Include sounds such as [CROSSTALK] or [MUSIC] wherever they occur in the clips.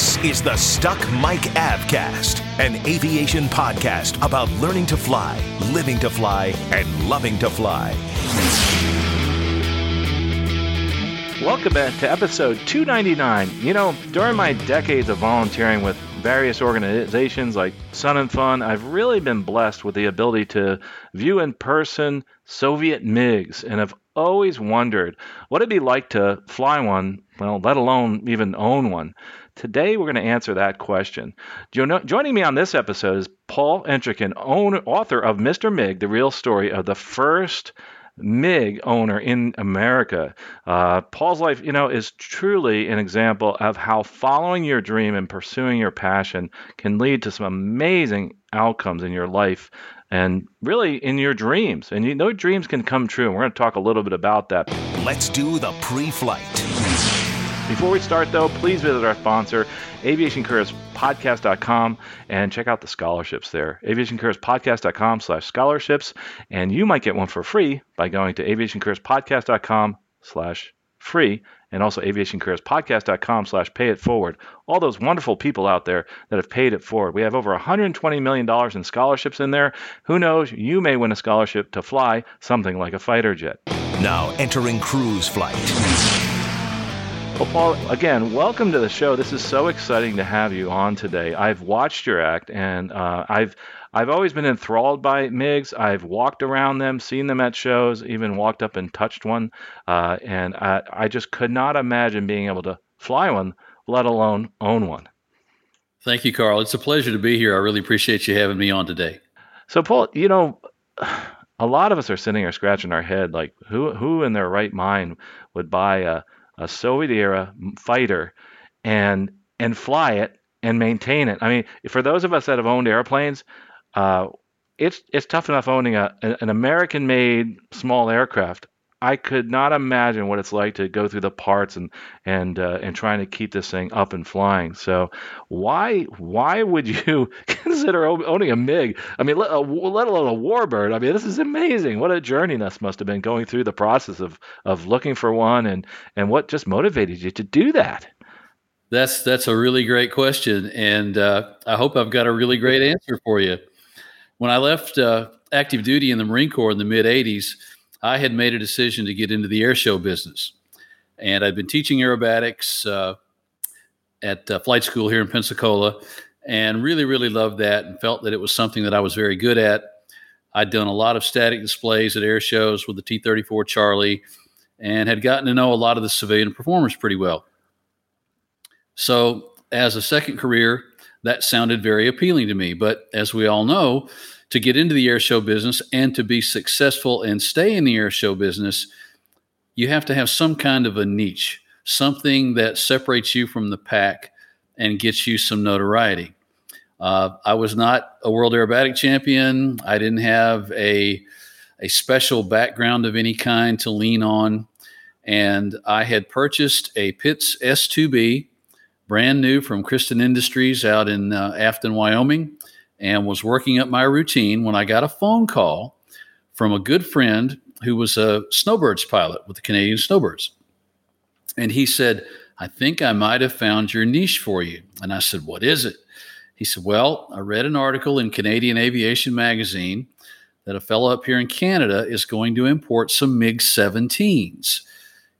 This is the Stuck Mic Avcast, an aviation podcast about learning to fly, living to fly, and loving to fly. Welcome back to episode 299. You know, during my decades of volunteering with various organizations like Sun and Fun, I've really been blessed with the ability to view in person Soviet MiGs and have always wondered what it'd be like to fly one, well, let alone even own one. Today, we're going to answer that question. joining me on this episode is Paul Entrekin, owner, author of Mr. MiG, the real story of the first MiG owner in America. Uh, Paul's life, you know, is truly an example of how following your dream and pursuing your passion can lead to some amazing outcomes in your life and really in your dreams. And you know, dreams can come true. And we're going to talk a little bit about that. Let's do the pre flight. Before we start, though, please visit our sponsor, aviationcareerspodcast.com, and check out the scholarships there. aviationcareerspodcast.com slash scholarships, and you might get one for free by going to aviationcareerspodcast.com slash free and also aviationcareerspodcast.com slash pay it forward. All those wonderful people out there that have paid it forward. We have over $120 million in scholarships in there. Who knows, you may win a scholarship to fly something like a fighter jet. Now entering cruise flight. Well, Paul, again, welcome to the show. This is so exciting to have you on today. I've watched your act, and uh, I've I've always been enthralled by MiGs. I've walked around them, seen them at shows, even walked up and touched one, uh, and I, I just could not imagine being able to fly one, let alone own one. Thank you, Carl. It's a pleasure to be here. I really appreciate you having me on today. So, Paul, you know, [SIGHS] a lot of us are sitting here scratching our head, like who who in their right mind would buy a a Soviet era fighter and and fly it and maintain it. I mean, for those of us that have owned airplanes, uh, it's it's tough enough owning a an American made small aircraft. I could not imagine what it's like to go through the parts and and uh, and trying to keep this thing up and flying. So why why would you [LAUGHS] consider owning a MiG? I mean, let, uh, let alone a Warbird. I mean, this is amazing. What a journey this must have been going through the process of of looking for one and and what just motivated you to do that. That's that's a really great question, and uh, I hope I've got a really great answer for you. When I left uh, active duty in the Marine Corps in the mid '80s I had made a decision to get into the air show business. And I'd been teaching aerobatics uh, at uh, flight school here in Pensacola and really, really loved that and felt that it was something that I was very good at. I'd done a lot of static displays at air shows with the T 34 Charlie and had gotten to know a lot of the civilian performers pretty well. So, as a second career, that sounded very appealing to me. But as we all know, to get into the air show business and to be successful and stay in the air show business, you have to have some kind of a niche, something that separates you from the pack and gets you some notoriety. Uh, I was not a world aerobatic champion. I didn't have a a special background of any kind to lean on, and I had purchased a Pitts S2B, brand new from Christen Industries out in uh, Afton, Wyoming and was working up my routine when I got a phone call from a good friend who was a snowbirds pilot with the Canadian Snowbirds. And he said, I think I might have found your niche for you. And I said, What is it? He said, Well, I read an article in Canadian Aviation Magazine that a fellow up here in Canada is going to import some MiG 17s.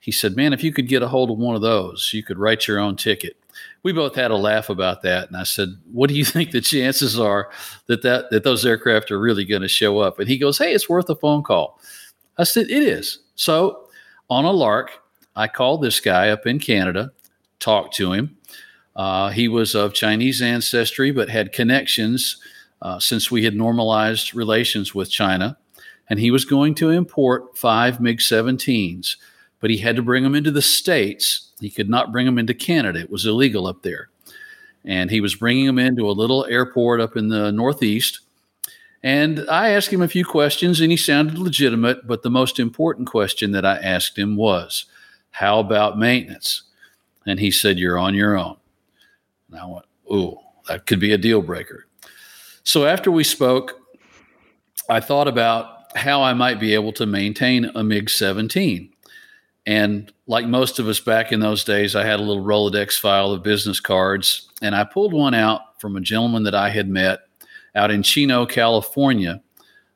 He said, Man, if you could get a hold of one of those, you could write your own ticket we both had a laugh about that. And I said, "What do you [LAUGHS] think the chances are that that that those aircraft are really going to show up?" And he goes, "Hey, it's worth a phone call." I said, "It is." So on a lark, I called this guy up in Canada, talked to him. Uh, he was of Chinese ancestry, but had connections uh, since we had normalized relations with China. And he was going to import five MiG 17s, but he had to bring them into the States He could not bring them into Canada, it was illegal up there. And he was bringing them into a little airport up in the Northeast. And I asked him a few questions, and he sounded legitimate. But the most important question that I asked him was, How about maintenance? And he said, You're on your own. And I went, Ooh, that could be a deal breaker. So after we spoke, I thought about how I might be able to maintain a MiG 17. And like most of us back in those days, I had a little Rolodex file of business cards, and I pulled one out from a gentleman that I had met out in Chino, California,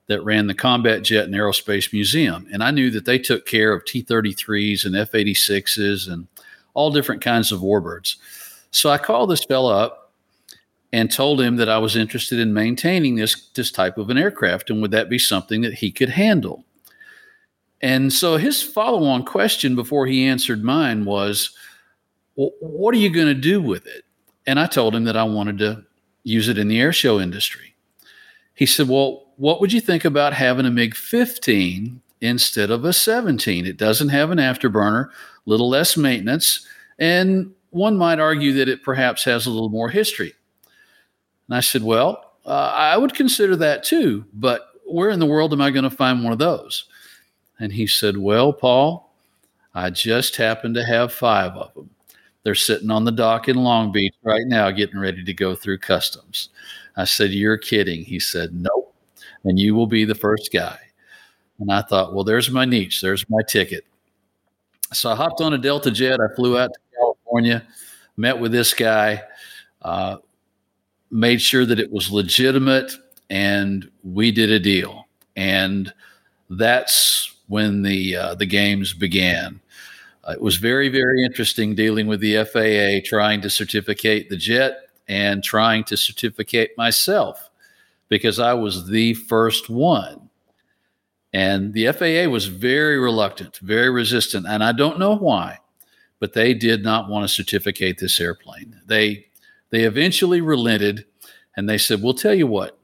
that ran the Combat Jet and Aerospace Museum. And I knew that they took care of T 33s and F 86s and all different kinds of warbirds. So I called this fellow up and told him that I was interested in maintaining this, this type of an aircraft and would that be something that he could handle. And so his follow on question before he answered mine was, well, What are you going to do with it? And I told him that I wanted to use it in the airshow industry. He said, Well, what would you think about having a MiG 15 instead of a 17? It doesn't have an afterburner, little less maintenance, and one might argue that it perhaps has a little more history. And I said, Well, uh, I would consider that too, but where in the world am I going to find one of those? And he said, Well, Paul, I just happen to have five of them. They're sitting on the dock in Long Beach right now, getting ready to go through customs. I said, You're kidding. He said, Nope. And you will be the first guy. And I thought, Well, there's my niche. There's my ticket. So I hopped on a Delta jet. I flew out to California, met with this guy. Uh, made sure that it was legitimate, and we did a deal. And that's when the uh, the games began. Uh, it was very very interesting dealing with the FAA, trying to certificate the jet and trying to certificate myself because I was the first one. And the FAA was very reluctant, very resistant, and I don't know why, but they did not want to certificate this airplane. They they eventually relented and they said, We'll tell you what,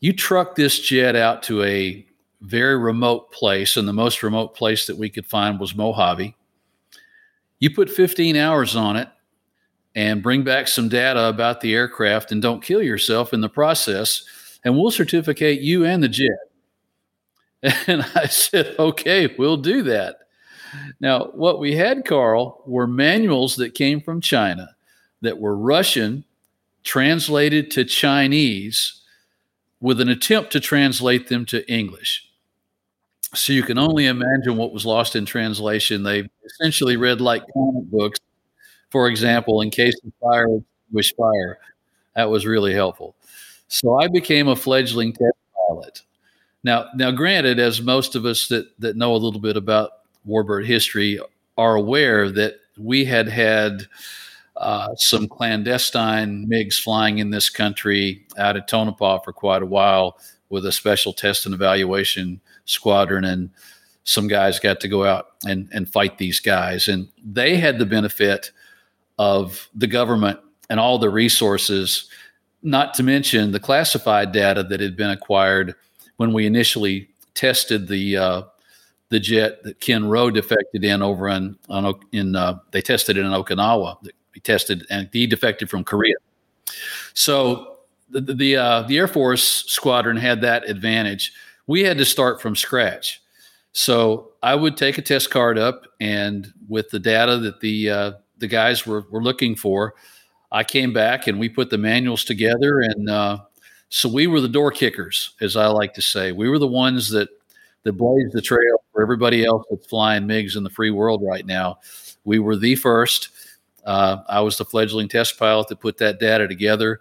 you truck this jet out to a very remote place, and the most remote place that we could find was Mojave. You put 15 hours on it and bring back some data about the aircraft and don't kill yourself in the process, and we'll certificate you and the jet. [LAUGHS] And I said, okay, we'll do that. Now, what we had, Carl, were manuals that came from China that were Russian, translated to Chinese, with an attempt to translate them to English. So you can only imagine what was lost in translation. They essentially read like comic books. For example, in case of fire, wish fire. That was really helpful. So I became a fledgling test pilot. Now, now, granted, as most of us that that know a little bit about warbird history are aware that we had had uh, some clandestine MiGs flying in this country out of Tonopah for quite a while with a special test and evaluation squadron. And some guys got to go out and, and fight these guys. And they had the benefit of the government and all the resources, not to mention the classified data that had been acquired when we initially tested the uh, the jet that Ken Rowe defected in over in, on, in uh, they tested it in Okinawa be tested, and he defected from Korea. So the the, uh, the Air Force squadron had that advantage. We had to start from scratch. So I would take a test card up, and with the data that the uh, the guys were, were looking for, I came back and we put the manuals together, and uh, so we were the door kickers, as I like to say. We were the ones that that blazed the trail for everybody else that's flying MiGs in the free world right now. We were the first. Uh, I was the fledgling test pilot that put that data together.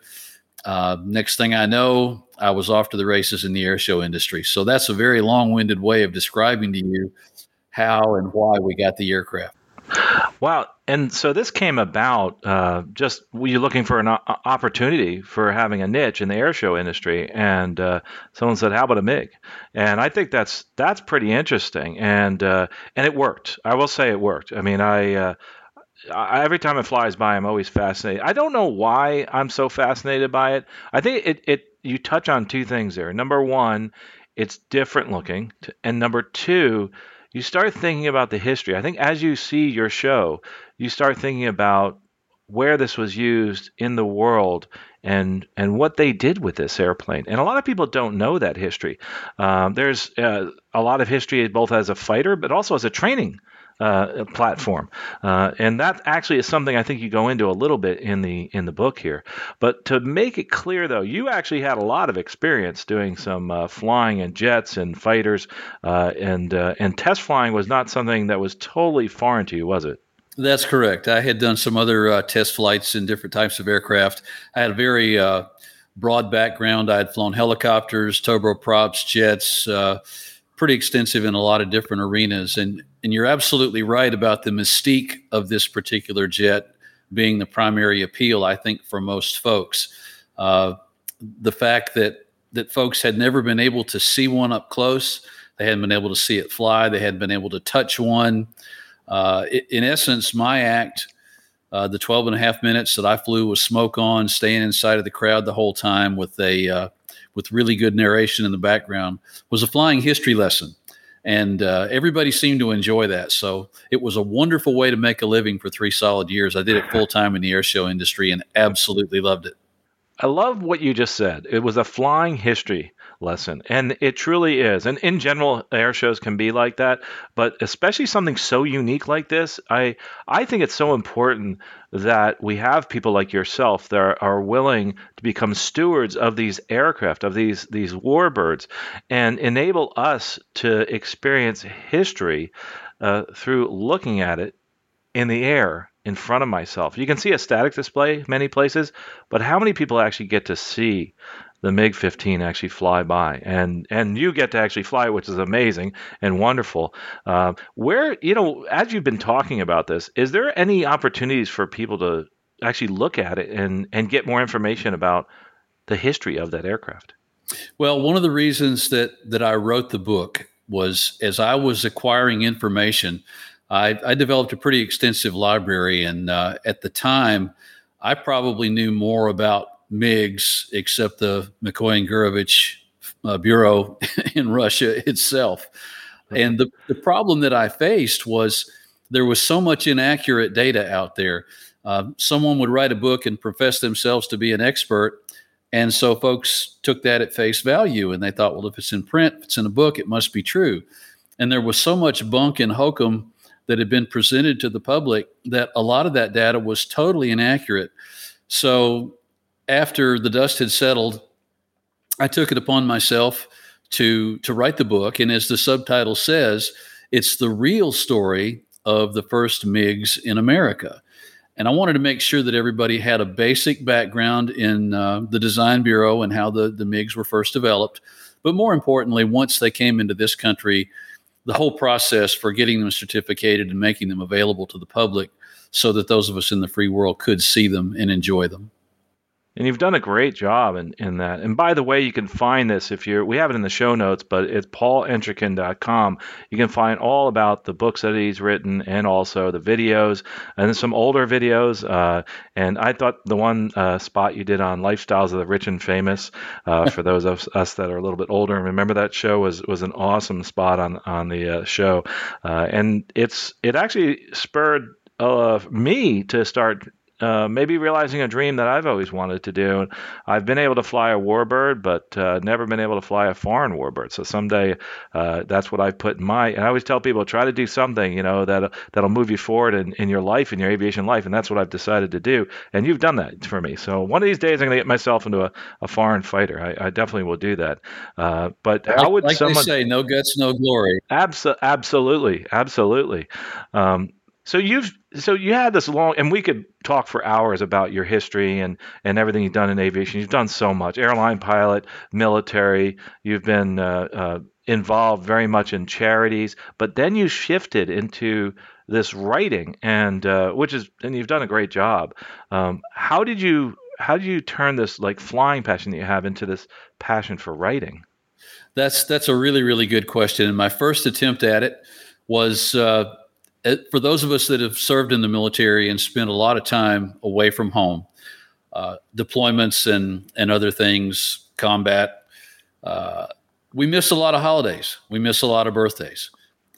Uh, next thing I know, I was off to the races in the air show industry. So that's a very long winded way of describing to you how and why we got the aircraft. Wow. And so this came about uh, just were you looking for an opportunity for having a niche in the air show industry, and uh, someone said, "How about a MiG?" And I think that's that's pretty interesting, and uh, and it worked. I will say it worked. I mean, I uh, I, every time it flies by, I'm always fascinated. I don't know why I'm so fascinated by it. I think it, it you touch on two things there. Number one, it's different looking, and number two, you start thinking about the history. I think as you see your show, you start thinking about where this was used in the world and and what they did with this airplane. And a lot of people don't know that history. Um, there's uh, a lot of history both as a fighter, but also as a training uh, platform, uh, and that actually is something I think you go into a little bit in the in the book here. But to make it clear, though, you actually had a lot of experience doing some uh, flying in jets and fighters, uh, and uh, and test flying was not something that was totally foreign to you, was it? That's correct. I had done some other uh, test flights in different types of aircraft. I had a very broad background. I had flown helicopters, turboprops, jets, pretty extensive in a lot of different arenas. And and you're absolutely right about the mystique of this particular jet being the primary appeal. I think for most folks, uh, the fact that that folks had never been able to see one up close, they hadn't been able to see it fly, they hadn't been able to touch one uh, in essence, my act, uh, the 12 and a half minutes that I flew with smoke on, staying inside of the crowd the whole time with a uh, with really good narration in the background, was a flying history lesson. And uh, everybody seemed to enjoy that. So it was a wonderful way to make a living for three solid years. I did it full time in the air show industry and absolutely loved it. I love what you just said. It was a flying history lesson. And it truly is. And in general, air shows can be like that, but especially something so unique like this, I I think it's so important that we have people like yourself that are, are willing to become stewards of these aircraft, of these these warbirds, and enable us to experience history uh, through looking at it in the air in front of myself. You can see a static display many places, but how many people actually get to see the MiG 15 actually fly by, and and you get to actually fly, which is amazing and wonderful. Uh, where you know, as you've been talking about this, is there any opportunities for people to actually look at it and and get more information about the history of that aircraft? Well, one of the reasons that that I wrote the book was as I was acquiring information, I, I developed a pretty extensive library, and uh, at the time, I probably knew more about MiGs except the Mikoyan and Gurevich uh, Bureau [LAUGHS] in Russia itself. And the, the problem that I faced was there was so much inaccurate data out there. Uh, someone would write a book and profess themselves to be an expert. And so folks took that at face value and they thought, well, if it's in print, if it's in a book, it must be true. And there was so much bunk and hokum that had been presented to the public that a lot of that data was totally inaccurate. So after the dust had settled, I took it upon myself to to write the book, and as the subtitle says, it's the real story of the first MiGs in America. And I wanted to make sure that everybody had a basic background in uh, the Design Bureau and how the, the MiGs were first developed. But more importantly, once they came into this country, the whole process for getting them certificated and making them available to the public so that those of us in the free world could see them and enjoy them. And you've done a great job in, in that. And by the way, you can find this if you're, we have it in the show notes, but it's paulentrekin.com. You can find all about the books that he's written and also the videos and some older videos. Uh, and I thought the one uh, spot you did on lifestyles of the rich and famous, uh, [LAUGHS] for those of us that are a little bit older and remember that show was, was an awesome spot on, on the uh, show. Uh, and it's, it actually spurred uh, me to start uh, maybe realizing a dream that I've always wanted to do. I've been able to fly a warbird, but uh, never been able to fly a foreign warbird. So someday, uh, that's what I've put in my. And I always tell people, try to do something, you know, that that'll move you forward in, in your life, in your aviation life, and that's what I've decided to do. And you've done that for me. So one of these days, I'm going to get myself into a, a foreign fighter. I, I definitely will do that. Uh, but like, how would like someone say, no guts, no glory? Abso- absolutely, absolutely. Um, so you've so you had this long, and we could talk for hours about your history and and everything you've done in aviation. You've done so much: airline pilot, military. You've been uh, uh, involved very much in charities, but then you shifted into this writing, and uh, which is and you've done a great job. Um, how did you how did you turn this like flying passion that you have into this passion for writing? That's that's a really really good question. And my first attempt at it was uh, for those of us that have served in the military and spent a lot of time away from home, uh, deployments and and other things, combat, uh, we miss a lot of holidays. We miss a lot of birthdays.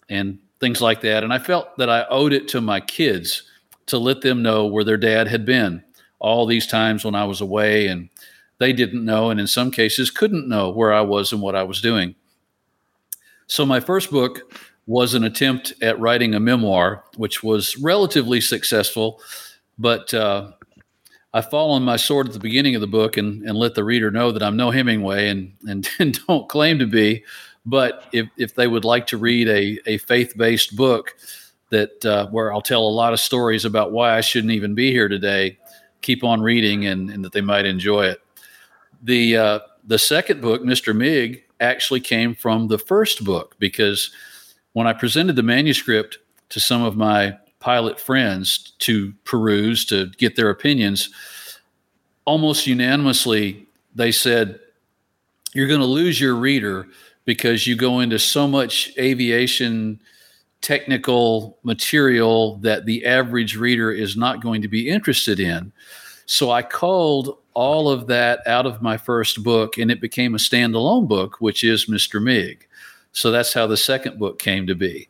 and things like that. And I felt that I owed it to my kids to let them know where their dad had been all these times when I was away and they didn't know, and in some cases couldn't know where I was and what I was doing. So my first book was an attempt at writing a memoir, which was relatively successful, but uh, I fall on my sword at the beginning of the book and, and let the reader know that I'm no Hemingway and, and, and [LAUGHS] don't claim to be. But if, if they would like to read a, a faith based book that uh, where I'll tell a lot of stories about why I shouldn't even be here today, keep on reading and, and that they might enjoy it. The uh, the second book, Mr. Mig, actually came from the first book because when I presented the manuscript to some of my pilot friends to peruse to get their opinions, almost unanimously they said, You're going to lose your reader because you go into so much aviation technical material that the average reader is not going to be interested in. So I culled all of that out of my first book and it became a standalone book, which is Mr. Mig. So that's how the second book came to be.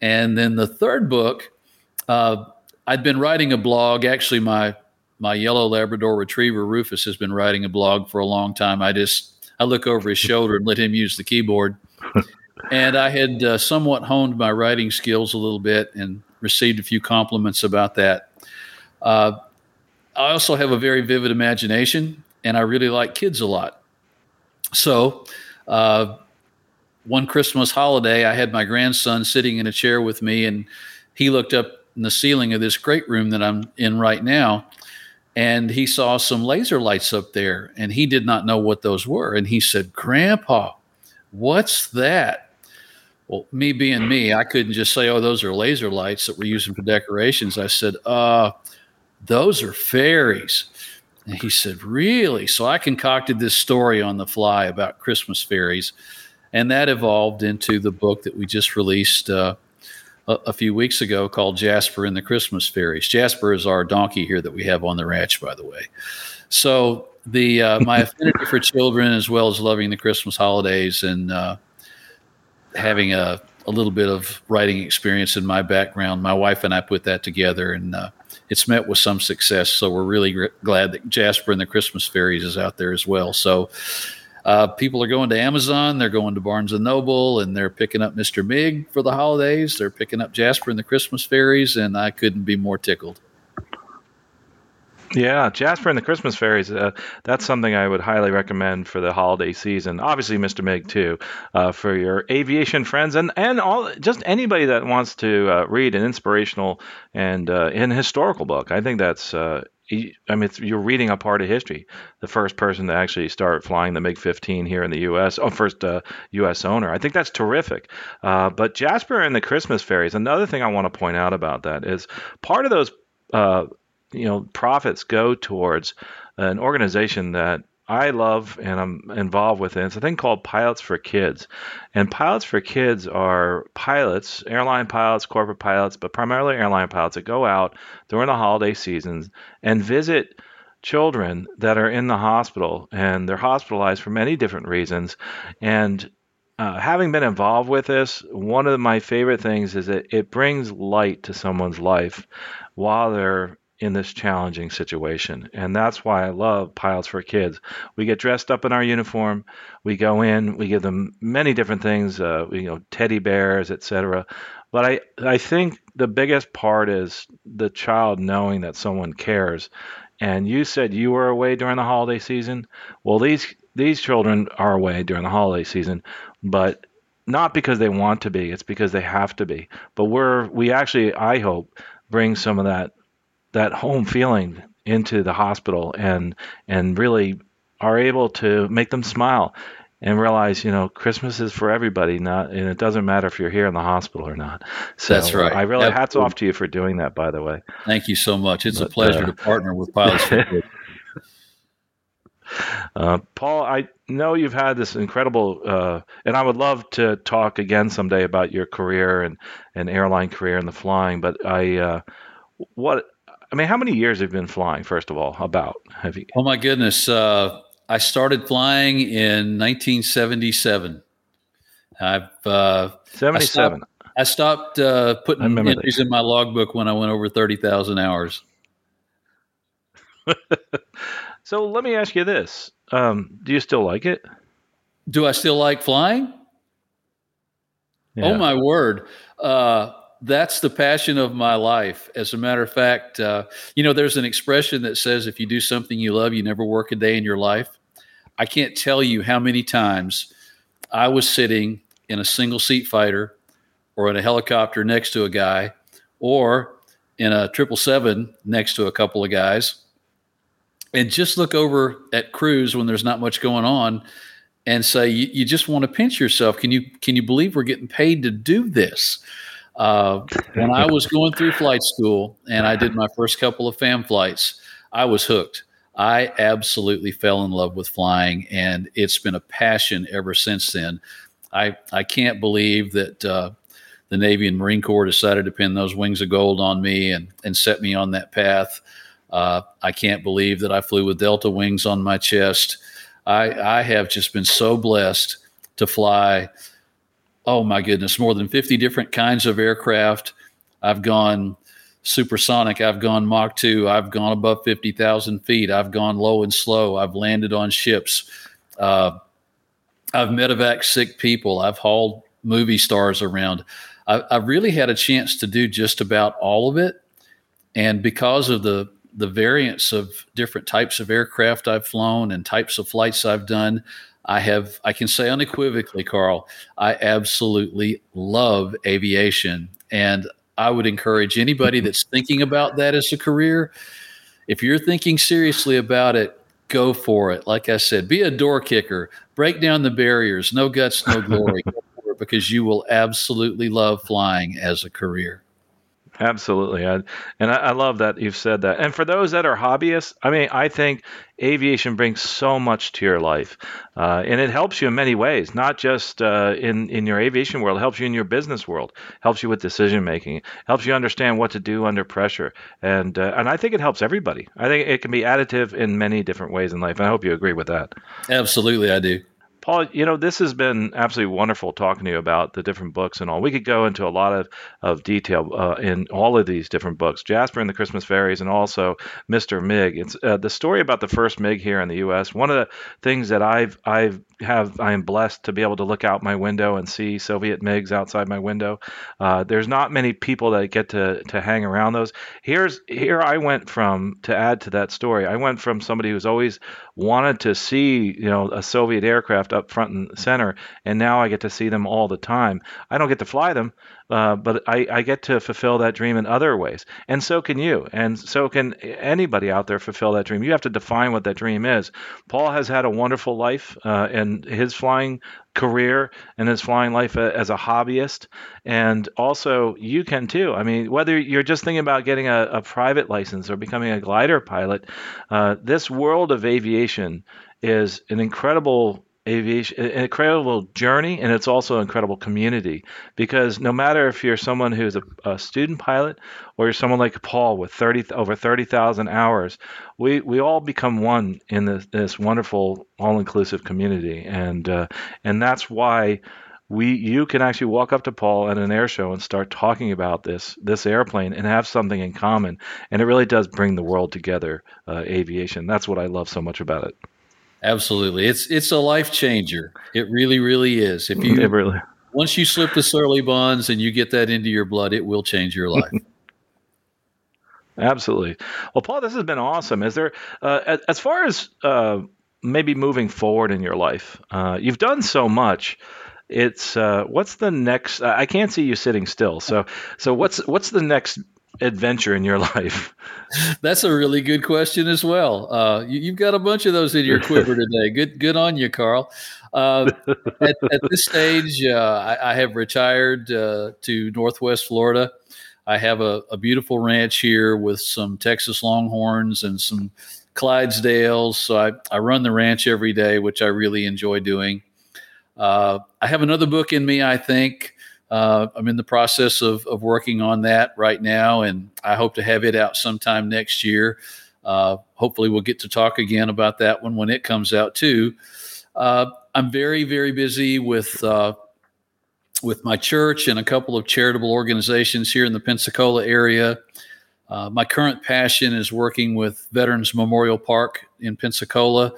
And then the third book, uh, I'd been writing a blog. Actually, my my yellow Labrador Retriever Rufus has been writing a blog for a long time. I just I look over his shoulder and let him use the keyboard. [LAUGHS] and I had uh, somewhat honed my writing skills a little bit and received a few compliments about that. Uh, I also have a very vivid imagination, and I really like kids a lot. So, uh, one Christmas holiday, I had my grandson sitting in a chair with me, and he looked up in the ceiling of this great room that I'm in right now, and he saw some laser lights up there, and he did not know what those were. And he said, Grandpa, what's that? Well, me being me, I couldn't just say, oh, those are laser lights that we're using for decorations. I said, uh, those are fairies. And he said, Really? So I concocted this story on the fly about Christmas fairies. And that evolved into the book that we just released uh, a, a, few weeks ago called Jasper and the Christmas Fairies. Jasper is our donkey here that we have on the ranch, by the way. So the uh, my [LAUGHS] affinity for children, as well as loving the Christmas holidays and uh, having a, a little bit of writing experience in my background, my wife and I put that together, and uh, it's met with some success. So we're really gr- glad that Jasper and the Christmas Fairies is out there as well. So uh, people are going to Amazon, they're going to Barnes and Noble, and they're picking up Mr. Mig for the holidays. They're picking up Jasper and the Christmas Fairies, and I couldn't be more tickled. Yeah, Jasper and the Christmas Fairies. Uh, that's something I would highly recommend for the holiday season. Obviously, Mr. Mig too, uh, for your aviation friends and and all just anybody that wants to uh, read an inspirational and uh, an historical book. I think that's. Uh, I mean, you're reading a part of history. The first person to actually start flying the MiG 15 here in the U.S. Oh, first U.S. Uh, owner. I think that's terrific. but Jasper and the Christmas Fairies. Another thing I want to point out about that is part of those you know profits go towards an organization that I love and I'm involved with it. It's a thing called Pilots for Kids. And Pilots for Kids are pilots, airline pilots, corporate pilots, but primarily airline pilots that go out during the holiday seasons and visit children that are in the hospital and they're hospitalized for many different reasons. And uh, having been involved with this, one of my favorite things is that it brings light to someone's life while they're in this challenging situation. And that's why I love Pilots for Kids. We get dressed up in our uniform, we go in, we give them many different things, uh, you know, teddy bears, etc. But I, I think the biggest part is the child knowing that someone cares. And you said you were away during the holiday season. Well, these these children are away during the holiday season, but not because they want to be. It's because they have to be. But we're we actually, I hope, bring some of that that home feeling into the hospital and and really are able to make them smile and realize you know Christmas is for everybody not and it doesn't matter if you're here in the hospital or not so that's right I really Absolutely. hats off to you for doing that by the way thank you so much it's but, a pleasure uh, to partner with pilots [LAUGHS] uh, Paul, I know you've had this incredible, uh, and I would love to talk again someday about your career and, and airline career and the flying. But I, uh, what I mean, how many years have you been flying? First of all, about have you? Oh my goodness! Uh, I started flying in 1977. I've uh, 77. I stopped uh, putting entries in my logbook when I went over thirty thousand hours. [LAUGHS] so let me ask you this: um, Do you still like it? Do I still like flying? Yeah. Oh my word! Uh, that's the passion of my life. As a matter of fact, uh, you know, there's an expression that says, "If you do something you love, you never work a day in your life." I can't tell you how many times I was sitting in a single seat fighter or in a helicopter next to a guy or in a triple seven next to a couple of guys and just look over at crews when there's not much going on and say you, you just want to pinch yourself can you can you believe we're getting paid to do this uh, when i was going through flight school and i did my first couple of fam flights i was hooked i absolutely fell in love with flying and it's been a passion ever since then i i can't believe that uh, the Navy and Marine Corps decided to pin those wings of gold on me and, and set me on that path. Uh, I can't believe that I flew with Delta wings on my chest. I, I have just been so blessed to fly, oh my goodness, more than 50 different kinds of aircraft. I've gone supersonic, I've gone Mach 2, I've gone above 50,000 feet, I've gone low and slow, I've landed on ships. Uh, I've medevac sick people, I've hauled movie stars around. I, I really had a chance to do just about all of it. And because of the the variants of different types of aircraft I've flown and types of flights I've done, I have I can say unequivocally, Carl, I absolutely love aviation. And I would encourage anybody that's thinking about that as a career, if you're thinking seriously about it, go for it. Like I said, be a door kicker, break down the barriers, no guts, no [LAUGHS] glory. because you will absolutely love flying as a career. Absolutely. I, and I, I, love that you've said that. And for those that are hobbyists, I mean, I think aviation brings so much to your life. Uh, and it helps you in many ways, not just uh, in, in your aviation world, it helps you in your business world, helps you with decision making, helps you understand what to do under pressure. And, uh, and I think it helps everybody. I think it can be additive in many different ways in life. And I hope you agree with that. Absolutely, I do. Paul, you know, this has been absolutely wonderful talking to you about the different books and all. We could go into a lot of, of detail uh, in all of these different books Jasper and the Christmas Fairies and also Mr. MiG. It's uh, the story about the first MiG here in the U.S. One of the things that I've, I've have I am blessed to be able to look out my window and see Soviet MiGs outside my window. Uh, there's not many people that get to to hang around those. Here's here I went from to add to that story. I went from somebody who's always wanted to see you know a Soviet aircraft up front and center, and now I get to see them all the time. I don't get to fly them, uh, but I, I get to fulfill that dream in other ways. And so can you. And so can anybody out there fulfill that dream. You have to define what that dream is. Paul has had a wonderful life uh, and his flying career and his flying life as a hobbyist. And also, you can too. I mean, whether you're just thinking about getting a, a private license or becoming a glider pilot, uh, this world of aviation is an incredible aviation an incredible journey and it's also an incredible community. Because no matter if you're someone who's a, a student pilot or you're someone like Paul with 30 over 30,000 hours we we all become one in this, this wonderful all-inclusive community. And uh, and that's why we you can actually walk up to Paul at an air show and start talking about this this airplane and have something in common. And it really does bring the world together uh, aviation. That's what I love so much about it Absolutely. It's it's a life changer. It really, really is. If you really. once you slip the surly bonds and you get that into your blood, it will change your life. [LAUGHS] Absolutely. Well, Paul, this has been awesome. Is there, uh, as far as uh, maybe moving forward in your life, uh, you've done so much. It's uh, what's the next? I can't see you sitting still. So, so what's what's the next adventure in your [LAUGHS] life? That's a really good question as well. Uh, you, have got a bunch of those in your quiver [LAUGHS] today. Good, good on you, Carl. Uh, at, at, this stage, uh, I, I, have retired uh, to Northwest Florida. I have a, a, beautiful ranch here with some Texas Longhorns and some Clydesdales. So I, I run the ranch every day, which I really enjoy doing. Uh, I have another book in me, I think. Uh, I'm in the process of, of working on that right now, and I hope to have it out sometime next year. Uh, hopefully, we'll get to talk again about that one when it comes out too. Uh, I'm very, very busy with uh, with my church and a couple of charitable organizations here in the Pensacola area. Uh, my current passion is working with Veterans Memorial Park in Pensacola.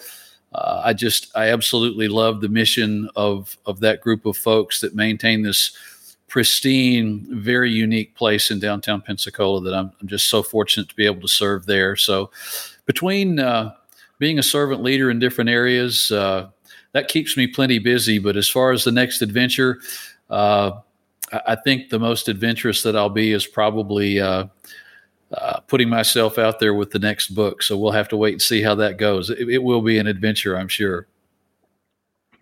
Uh, I just, I absolutely love the mission of of that group of folks that maintain this pristine, very unique place in downtown Pensacola that I'm, I'm just so fortunate to be able to serve there. So, between uh, being a servant leader in different areas, uh, that keeps me plenty busy. But as far as the next adventure, uh, I think the most adventurous that I'll be is probably uh, uh, putting myself out there with the next book. So we'll have to wait and see how that goes. It, it will be an adventure, I'm sure.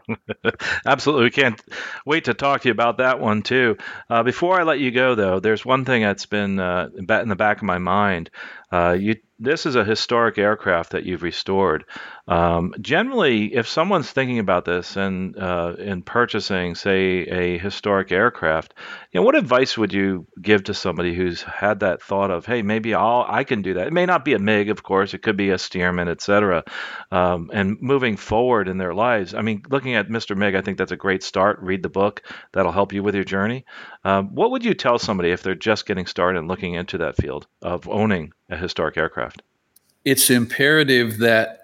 [LAUGHS] Absolutely. We can't wait to talk to you about that one, too. Uh, before I let you go, though, there's one thing that's been uh, in the back of my mind. Uh, you this is a historic aircraft that you've restored. Um, generally, if someone's thinking about this and uh, in purchasing, say, a historic aircraft, you know, what advice would you give to somebody who's had that thought of, hey, maybe I'll I can do that. It may not be a MiG, of course. It could be a Stearman, etc. Um, and moving forward in their lives. I mean, looking at Mr. MiG, I think that's a great start. Read the book; that'll help you with your journey. Um, what would you tell somebody if they're just getting started and looking into that field of owning a historic aircraft? It's imperative that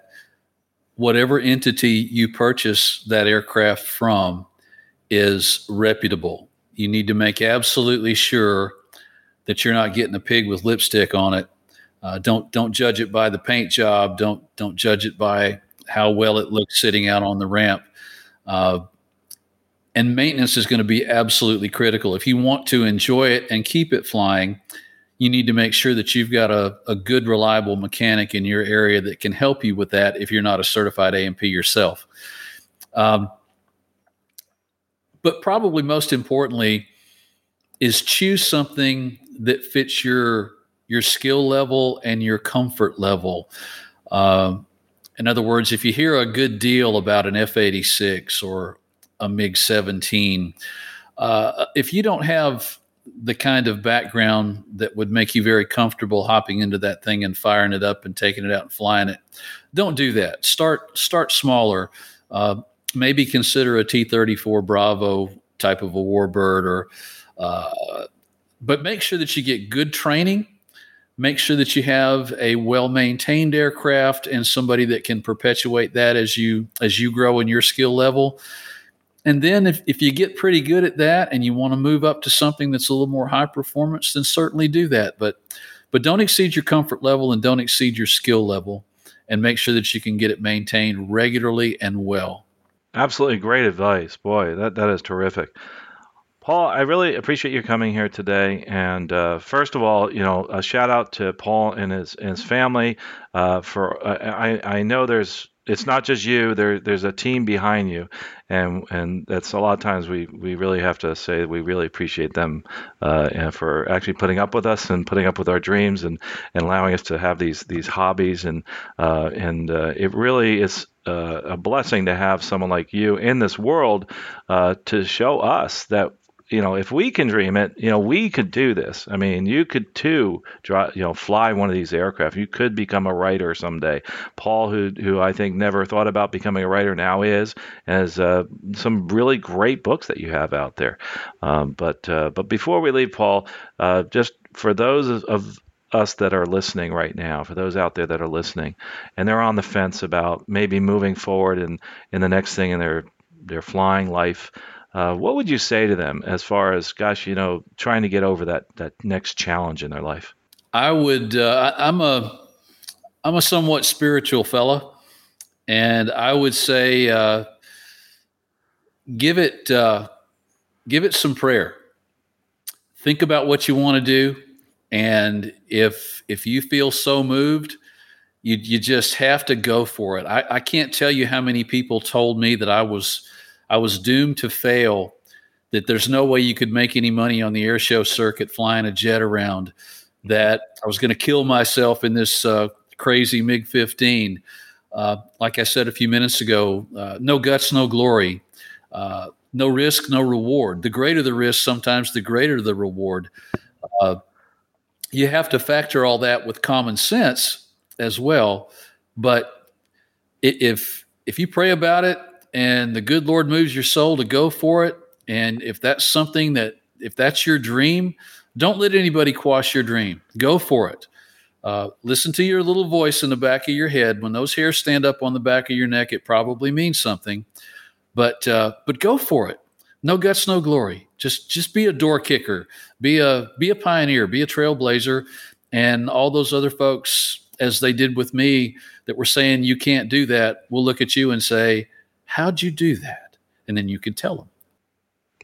whatever entity you purchase that aircraft from is reputable. You need to make absolutely sure that you're not getting a pig with lipstick on it. Uh, don't don't judge it by the paint job. Don't don't judge it by how well it looks sitting out on the ramp. Uh, and maintenance is going to be absolutely critical. If you want to enjoy it and keep it flying, you need to make sure that you've got a, a good, reliable mechanic in your area that can help you with that if you're not a certified A&P yourself. Um, but probably most importantly, is choose something that fits your your skill level and your comfort level. Uh, in other words, if you hear a good deal about an F 86 or a MiG 17. Uh, if you don't have the kind of background that would make you very comfortable hopping into that thing and firing it up and taking it out and flying it, don't do that. Start start smaller. Uh, maybe consider a T thirty four Bravo type of a warbird, or uh, but make sure that you get good training. Make sure that you have a well maintained aircraft and somebody that can perpetuate that as you as you grow in your skill level and then if, if you get pretty good at that and you want to move up to something that's a little more high performance, then certainly do that. But but don't exceed your comfort level and don't exceed your skill level and make sure that you can get it maintained regularly and well. Absolutely great advice. Boy, that, that is terrific. Paul, I really appreciate you coming here today. And uh, first of all, you know, a shout out to Paul and his and his family. Uh, for uh, I I know there's it's not just you. There, there's a team behind you, and and that's a lot of times we we really have to say we really appreciate them uh, for actually putting up with us and putting up with our dreams and, and allowing us to have these these hobbies and uh, and uh, it really is uh, a blessing to have someone like you in this world uh, to show us that you know, if we can dream it, you know, we could do this. I mean, you could too, draw, you know, fly one of these aircraft. You could become a writer someday. Paul, who who I think never thought about becoming a writer, now is, has uh, some really great books that you have out there. Um, but uh, but before we leave, Paul, uh, just for those of, of us that are listening right now, for those out there that are listening, and they're on the fence about maybe moving forward and in the next thing in their their flying life. Uh, what would you say to them as far as, gosh, you know, trying to get over that that next challenge in their life? I would. Uh, I, I'm a I'm a somewhat spiritual fella, and I would say uh, give it uh, give it some prayer. Think about what you want to do, and if if you feel so moved, you you just have to go for it. I, I can't tell you how many people told me that I was I was doomed to fail, that there's no way you could make any money on the air show circuit flying a jet around, that I was going to kill myself in this uh, crazy MiG 15. Uh, like I said a few minutes ago, uh, no guts, no glory, uh, no risk, no reward. The greater the risk, sometimes the greater the reward. Uh, you have to factor all that with common sense as well. But if if you pray about it and the good Lord moves your soul to go for it, And if that's something that, if that's your dream, don't let anybody quash your dream. Go for it. Uh, listen to your little voice in the back of your head. When those hairs stand up on the back of your neck, it probably means something. But uh, but go for it. No guts, no glory. Just just be a door kicker. Be a be a pioneer. Be a trailblazer. And all those other folks, as they did with me, that were saying you can't do that, will look at you and say, "How'd you do that?" And then you can tell them.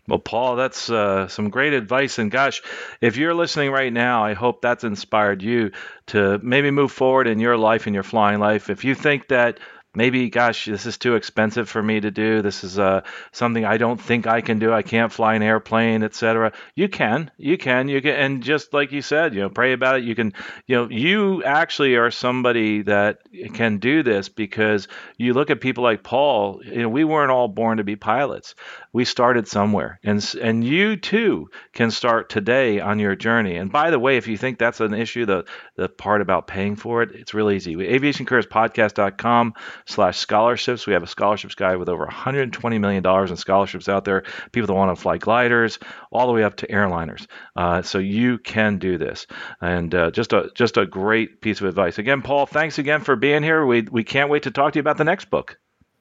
Well, Paul, that's uh, some great advice. And gosh, if you're listening right now, I hope that's inspired you to maybe move forward in your life, in your flying life. If you think that maybe gosh this is too expensive for me to do. This is uh, something i don't think i can do. I can't fly an airplane etc you can you can you can and just like you said you know pray about it. You can you know you actually are somebody that can do this because you look at people like paul you know we weren't all born to be pilots we started somewhere and and you too can start today on your journey and by the way if you think that's an issue the the part about paying for it it's really easy aviationcareerspodcast.com slash scholarships. We have a scholarships guide with over $120 million in scholarships out there. People that want to fly gliders, all the way up to airliners. Uh, so you can do this, and uh, just a just a great piece of advice. Again, Paul, thanks again for being here. We we can't wait to talk to you about the next book.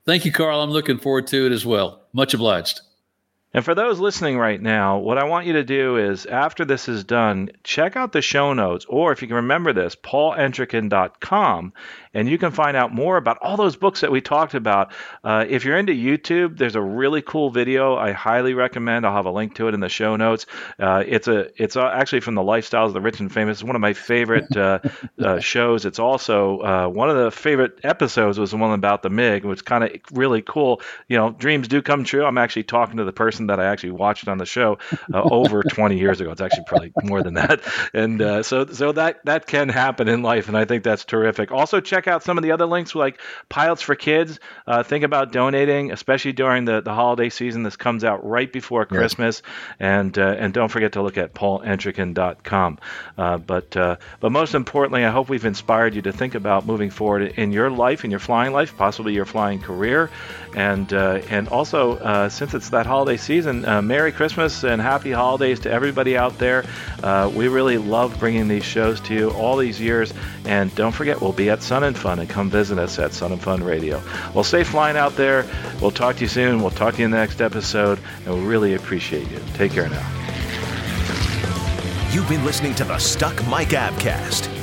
Thank you, Carl. I'm looking forward to it as well. Much obliged. And for those listening right now, what I want you to do is after this is done, check out the show notes, or if you can remember this, paulentrekin.com, and you can find out more about all those books that we talked about. Uh, if you're into YouTube, there's a really cool video I highly recommend. I'll have a link to it in the show notes. Uh, it's a it's actually from the Lifestyles of the Rich and Famous. It's one of my favorite uh, uh [LAUGHS] shows. It's also uh, one of the favorite episodes was the one about the MiG, which is kind of really cool. You know, dreams do come true. I'm actually talking to the person that I actually watched on the show uh, over [LAUGHS] 20 years ago. It's actually probably more than that. And uh, so so that that can happen in life, and I think that's terrific. Also, check out some of the other links like Pilots for Kids. Uh, think about donating, especially during the, the holiday season. This comes out right before Christmas, and uh, and don't forget to look at paulentrekin.com. Uh, but uh, but most importantly, I hope we've inspired you to think about moving forward in your life, in your flying life, possibly your flying career, and and also since it's that holiday season. Uh, Merry Christmas and happy holidays to everybody out there. Uh, we really love bringing these shows to you all these years. And don't forget, we'll be at Sun and Fun and come visit us at Sun and Fun Radio. Well, stay flying out there. We'll talk to you soon. We'll talk to you in the next episode. And we really appreciate you. Take care now. You've been listening to the Stuck Mic Avcast.